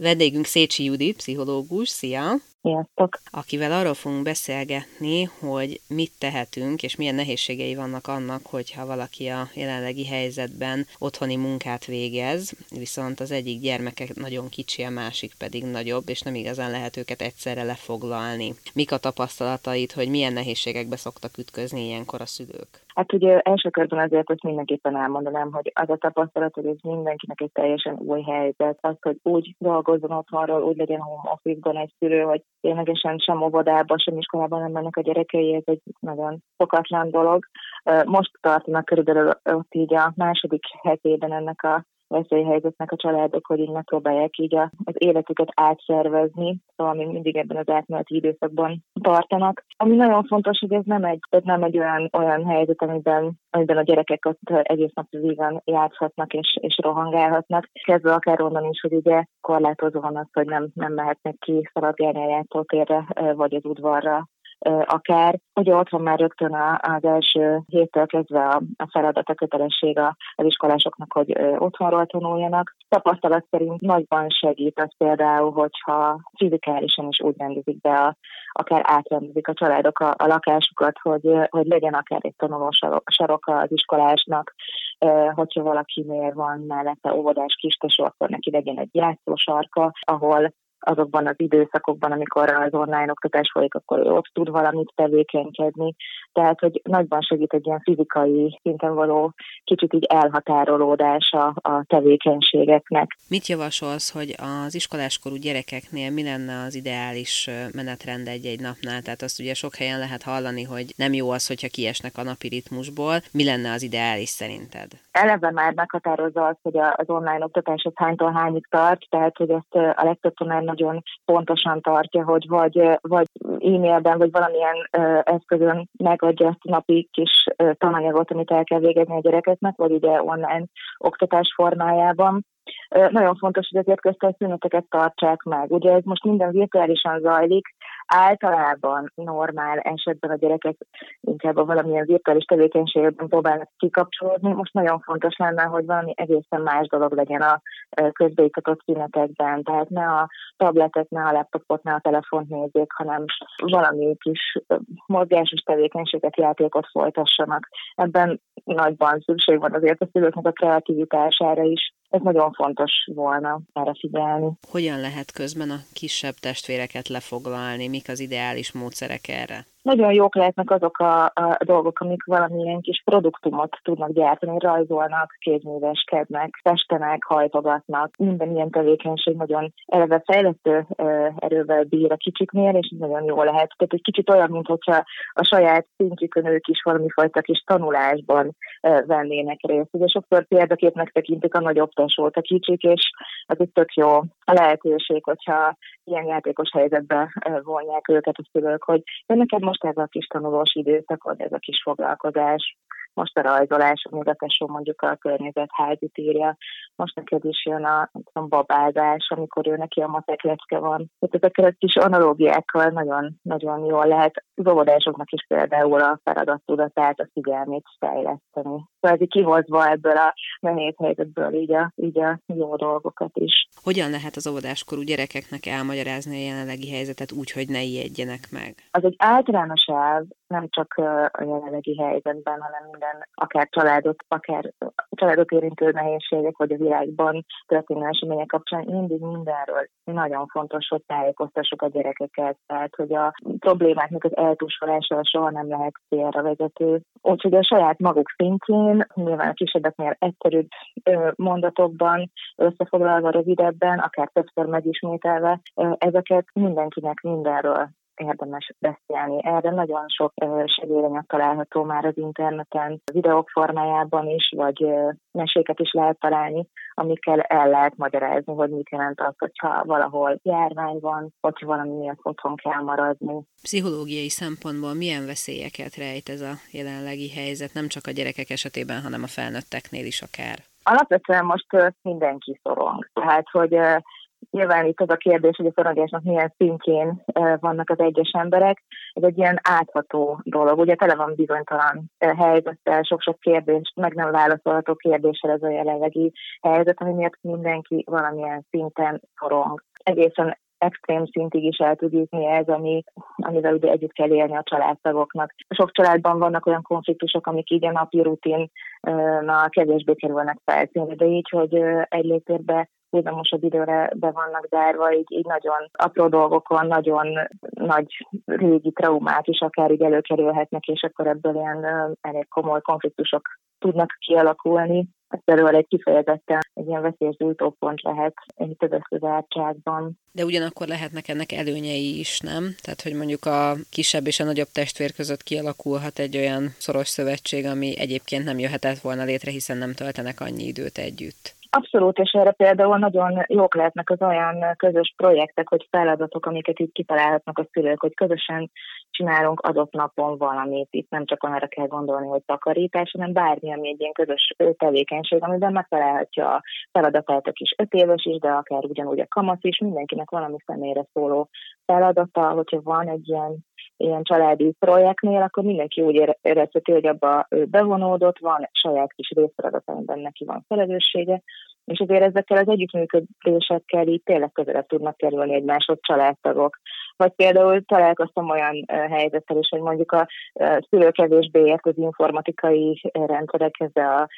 Vendégünk Szécsi Judit, pszichológus, szia! Sziasztok! Akivel arról fogunk beszélgetni, hogy mit tehetünk, és milyen nehézségei vannak annak, hogyha valaki a jelenlegi helyzetben otthoni munkát végez, viszont az egyik gyermeke nagyon kicsi, a másik pedig nagyobb, és nem igazán lehet őket egyszerre lefoglalni. Mik a tapasztalataid, hogy milyen nehézségekbe szoktak ütközni ilyenkor a szülők? Hát ugye első körben azért azt mindenképpen elmondanám, hogy az a tapasztalat, hogy ez mindenkinek egy teljesen új helyzet, az, hogy úgy dolgozzon otthonról, úgy legyen home office-ban egy szülő, hogy ténylegesen sem óvodába, sem iskolában nem mennek a gyerekei, ez egy nagyon szokatlan dolog. Most tartanak körülbelül ott így a második hetében ennek a veszélyhelyzetnek a családok, hogy így megpróbálják így az életüket átszervezni, szóval mindig ebben az átmeneti időszakban tartanak. Ami nagyon fontos, hogy ez nem egy, ez nem egy olyan, olyan helyzet, amiben, amiben a gyerekek ott egész nap vígan játszhatnak és, és rohangálhatnak. Kezdve akár onnan is, hogy ugye korlátozó van az, hogy nem, nem mehetnek ki szaladgálni a játszótérre vagy az udvarra akár. Ugye ott van már rögtön az első héttől kezdve a, feladat, a kötelesség az iskolásoknak, hogy otthonról tanuljanak. Tapasztalat szerint nagyban segít az például, hogyha fizikálisan is úgy rendezik be, a, akár átrendezik a családok a, a lakásukat, hogy, hogy legyen akár egy tanuló sarok az iskolásnak, hogyha valakinél van mellette óvodás kistesó, akkor neki legyen egy játszósarka, ahol azokban az időszakokban, amikor az online oktatás folyik, akkor ő ott tud valamit tevékenykedni. Tehát, hogy nagyban segít egy ilyen fizikai szinten való kicsit így elhatárolódása a tevékenységeknek. Mit javasolsz, hogy az iskoláskorú gyerekeknél mi lenne az ideális menetrend egy-egy napnál? Tehát azt ugye sok helyen lehet hallani, hogy nem jó az, hogyha kiesnek a napi ritmusból. Mi lenne az ideális szerinted? Eleve már meghatározza azt, hogy az online oktatás az hánytól hányig tart, tehát hogy ezt a legtöbb tanár nagyon pontosan tartja, hogy vagy, vagy e-mailben, vagy valamilyen eszközön megadja ezt a napi kis tananyagot, amit el kell végezni a gyerekeknek, vagy ugye online oktatás formájában. Nagyon fontos, hogy azért köztes szüneteket tartsák meg. Ugye ez most minden virtuálisan zajlik, általában normál esetben a gyerekek inkább a valamilyen virtuális tevékenységben próbálnak kikapcsolódni. Most nagyon fontos lenne, hogy valami egészen más dolog legyen a közbeiktatott szünetekben. Tehát ne a tabletet, ne a laptopot, ne a telefont nézzék, hanem valami kis mozgásos tevékenységet, játékot folytassanak. Ebben nagyban szükség van azért a szülőknek a kreativitására is. Ez nagyon fontos volna erre figyelni. Hogyan lehet közben a kisebb testvéreket lefoglalni? Mik az ideális módszerek erre? Nagyon jók lehetnek azok a, a dolgok, amik valamilyen kis produktumot tudnak gyártani, rajzolnak, kézműveskednek, festenek, hajtogatnak. Minden ilyen tevékenység nagyon eleve fejlesztő erővel bír a kicsiknél, és nagyon jó lehet. Tehát egy kicsit olyan, mintha a saját szintjükön ők is valami fajta kis tanulásban vennének részt. Ugye sokszor példaképnek tekintik a nagyobb tesót a kicsik, és az egy tök jó lehetőség, hogyha ilyen játékos helyzetbe vonják őket a szülők, hogy neked most ez a kis tanulós időszakod, ez a kis foglalkozás, most a rajzolás, a mutatású mondjuk a környezetházi írja, most neked is jön a, a babázás, amikor ő neki a matek lecke van. Tehát ezekkel a kis analógiákkal nagyon, nagyon jól lehet az óvodásoknak is például a feladattudatát, a figyelmét fejleszteni. Szóval ez kihozva ebből a nehéz helyzetből így a, így a jó dolgokat is. Hogyan lehet az óvodáskorú gyerekeknek elmagyarázni a jelenlegi helyzetet úgy, hogy ne ijedjenek meg? Az egy általános elv, nem csak a jelenlegi helyzetben, hanem minden, akár családot, akár családot érintő nehézségek, vagy a világban történő események kapcsán mindig mindenről nagyon fontos, hogy tájékoztassuk a gyerekeket, tehát hogy a problémáknak az eltusolása soha nem lehet célra vezető. Úgyhogy a saját maguk szintjén, nyilván a kisebbeknél egyszerűbb mondatokban összefoglalva rövidebben, akár többször megismételve, ezeket mindenkinek mindenről érdemes beszélni. Erre nagyon sok segélyanyag található már az interneten, videók formájában is, vagy meséket is lehet találni, amikkel el lehet magyarázni, hogy mit jelent az, hogyha valahol járvány van, hogyha valami miatt otthon kell maradni. Pszichológiai szempontból milyen veszélyeket rejt ez a jelenlegi helyzet, nem csak a gyerekek esetében, hanem a felnőtteknél is akár? Alapvetően most mindenki szorong. Tehát, hogy nyilván itt az a kérdés, hogy a szorongásnak milyen szintjén vannak az egyes emberek. Ez egy ilyen átható dolog. Ugye tele van bizonytalan helyzettel, sok-sok kérdés, meg nem válaszolható kérdéssel ez a jelenlegi helyzet, ami miatt mindenki valamilyen szinten szorong. Egészen extrém szintig is el tud jutni ez, ami, amivel ugye együtt kell élni a családtagoknak. Sok családban vannak olyan konfliktusok, amik így a napi rutinnal kevésbé kerülnek felszínre, de így, hogy egy lépérbe húzamosabb időre be vannak zárva, így, így nagyon apró dolgokon, nagyon nagy régi traumák is akár így előkerülhetnek, és akkor ebből ilyen elég komoly konfliktusok tudnak kialakulni. Ez például egy kifejezetten egy ilyen veszélyes gyújtópont lehet itt az összezártságban. De ugyanakkor lehetnek ennek előnyei is, nem? Tehát, hogy mondjuk a kisebb és a nagyobb testvér között kialakulhat egy olyan szoros szövetség, ami egyébként nem jöhetett volna létre, hiszen nem töltenek annyi időt együtt. Abszolút, és erre például nagyon jók lehetnek az olyan közös projektek, hogy feladatok, amiket így kitalálhatnak a szülők, hogy közösen csinálunk adott napon valamit. Itt nem csak arra kell gondolni, hogy takarítás, hanem bármi, ami egy ilyen közös tevékenység, amiben megtalálhatja a feladatátok is öt éves is, de akár ugyanúgy a kamasz is, mindenkinek valami személyre szóló feladata, hogyha van egy ilyen ilyen családi projektnél, akkor mindenki úgy érezheti, hogy abba ő bevonódott, van saját kis részfeladat, amiben neki van felelőssége, és azért ezekkel az együttműködésekkel így tényleg közelebb tudnak kerülni egymáshoz családtagok. Vagy például találkoztam olyan helyzettel is, hogy mondjuk a szülő kevésbé ért az informatikai rendszerekhez, de a,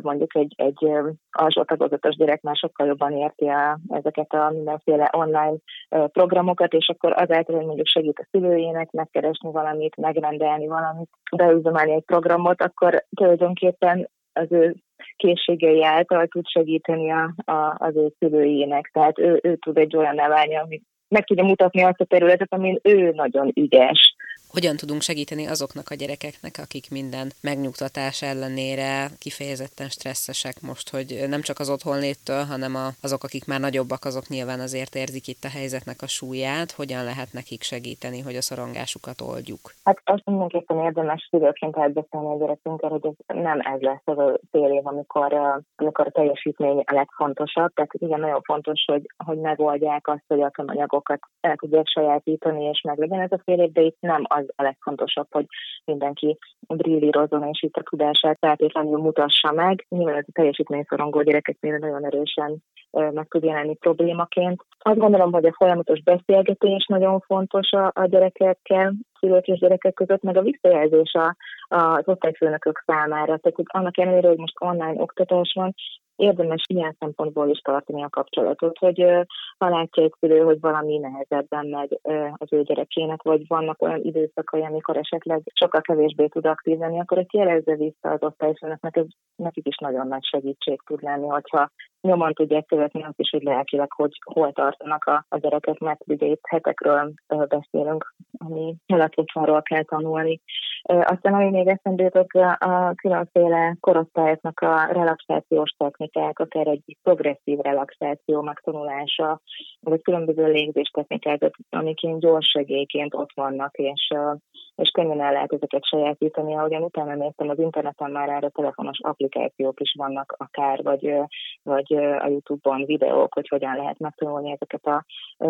mondjuk egy, egy alsó tagozatos gyerek már sokkal jobban érti a, ezeket a mindenféle online programokat, és akkor azáltal, hogy mondjuk segít a szülőjének megkeresni valamit, megrendelni valamit, beüzemelni egy programot, akkor tulajdonképpen az ő készségei által tud segíteni a, a, az ő szülőjének. Tehát ő, ő tud egy olyan válni, ami meg tudja mutatni azt a területet, amin ő nagyon ügyes hogyan tudunk segíteni azoknak a gyerekeknek, akik minden megnyugtatás ellenére kifejezetten stresszesek most, hogy nem csak az otthonléttől, hanem a, azok, akik már nagyobbak, azok nyilván azért érzik itt a helyzetnek a súlyát, hogyan lehet nekik segíteni, hogy a szorongásukat oldjuk? Hát azt mindenképpen érdemes szülőként elbeszélni a gyerekünkkel, hogy ez nem ez lesz az a fél év, amikor, amikor a teljesítmény a legfontosabb. Tehát igen, nagyon fontos, hogy, hogy megoldják azt, hogy a anyagokat el tudják sajátítani, és meg legyen ez a fél év, de itt nem az a legfontosabb, hogy mindenki brillírozzon és itt a tudását feltétlenül mutassa meg. Nyilván ez a teljesítményszorongó gyerekeknél nagyon erősen meg tud jelenni problémaként. Azt gondolom, hogy a folyamatos beszélgetés nagyon fontos a, gyerekekkel, szülők és gyerekek között, meg a visszajelzés a, az osztályfőnökök számára. Tehát hogy annak ellenére, hogy most online oktatás van, érdemes ilyen szempontból is tartani a kapcsolatot, hogy ha látja egy szülő, hogy valami nehezebben megy az ő gyerekének, vagy vannak olyan időszakai, amikor esetleg sokkal kevésbé tud aktív lenni, akkor ezt jelezze vissza az osztályfőnöknek, ez nekik is nagyon nagy segítség tud lenni, hogyha nyomon tudják követni azt is, hogy lelkileg hogy hol tartanak a, a gyerekek, mert ugye itt hetekről beszélünk, ami életútváról kell tanulni. Aztán, ami még eszembe jutott, a különféle korosztályoknak a relaxációs technikák, akár egy progresszív relaxáció megtanulása, vagy különböző légzéstechnikák, amik ilyen gyors segélyként ott vannak, és és könnyen el lehet ezeket sajátítani. Ahogyan utána néztem, az interneten már erre telefonos applikációk is vannak akár, vagy, vagy a YouTube-on videók, hogy hogyan lehet megtanulni ezeket a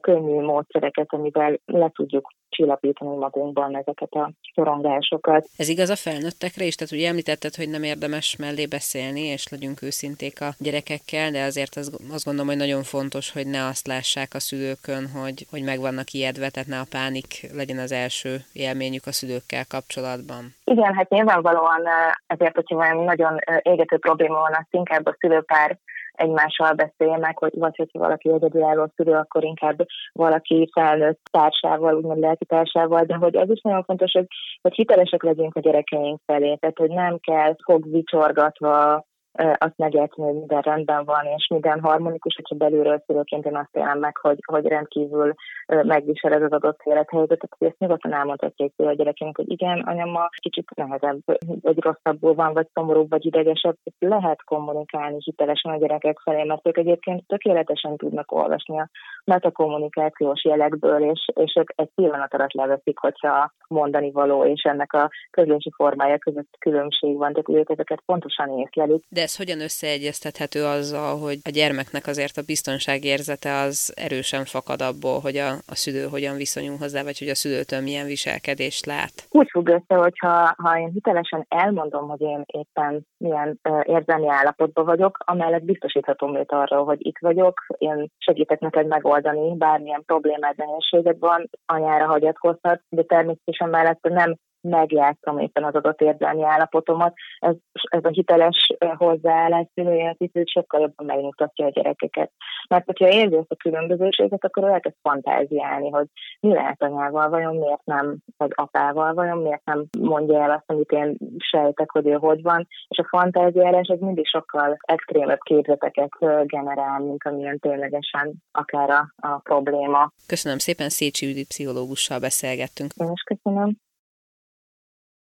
könnyű módszereket, amivel le tudjuk csillapítani magunkban ezeket a szorongásokat. Ez igaz a felnőttekre is? Tehát ugye említetted, hogy nem érdemes mellé beszélni, és legyünk őszinték a gyerekekkel, de azért az, azt gondolom, hogy nagyon fontos, hogy ne azt lássák a szülőkön, hogy, hogy meg vannak ijedve, tehát ne a pánik legyen az első élményük a szülőkkel kapcsolatban. Igen, hát nyilvánvalóan ezért, hogyha nagyon égető probléma van, azt inkább a szülőpár egymással beszélje meg, hogy vagy hogyha valaki egyedülálló szülő, akkor inkább valaki felnőtt társával, úgymond lelki társával, de hogy az is nagyon fontos, hogy, hogy hitelesek legyünk a gyerekeink felé, tehát hogy nem kell fogvicsorgatva azt megérteni, hogy minden rendben van, és minden harmonikus, hogyha belülről szülőként én azt élem meg, hogy, hogy rendkívül megvisel ez az adott élethelyzetet, hogy ezt nyugodtan elmondhatják a gyerekének, hogy igen, anya ma kicsit nehezebb, vagy rosszabbul van, vagy szomorúbb, vagy idegesebb. Lehet kommunikálni hitelesen a gyerekek felé, mert ők egyébként tökéletesen tudnak olvasni a metakommunikációs jelekből, és, és ők egy pillanat alatt leveszik, hogyha mondani való, és ennek a közlési formája között különbség van, tehát ők ezeket pontosan észlelik. De ez hogyan összeegyeztethető azzal, hogy a gyermeknek azért a biztonságérzete az erősen fakad abból, hogy a, a szülő hogyan viszonyul hozzá, vagy hogy a szülőtől milyen viselkedést lát? Úgy függ össze, hogyha ha én hitelesen elmondom, hogy én éppen milyen érzelmi állapotban vagyok, amellett biztosíthatom őt arra, hogy itt vagyok, én segítek neked megoldani, bármilyen problémád, nehézséged van, anyára hagyatkozhat, de természetesen mellett nem megjátszom éppen az adott érzelmi állapotomat. Ez, ez a hiteles hozzáállás szülőjelentítő sokkal jobban megmutatja a gyerekeket. Mert hogyha érzi ezt a különbözőséget, akkor elkezd fantáziálni, hogy mi lehet anyával, vajon miért nem, vagy apával, vajon miért nem mondja el azt, amit én sejtek, hogy ő hogy van. És a fantáziálás az mindig sokkal extrémebb képzeteket generál, mint amilyen ténylegesen akár a, a probléma. Köszönöm szépen, Szécsi Judit pszichológussal beszélgettünk. Én is köszönöm.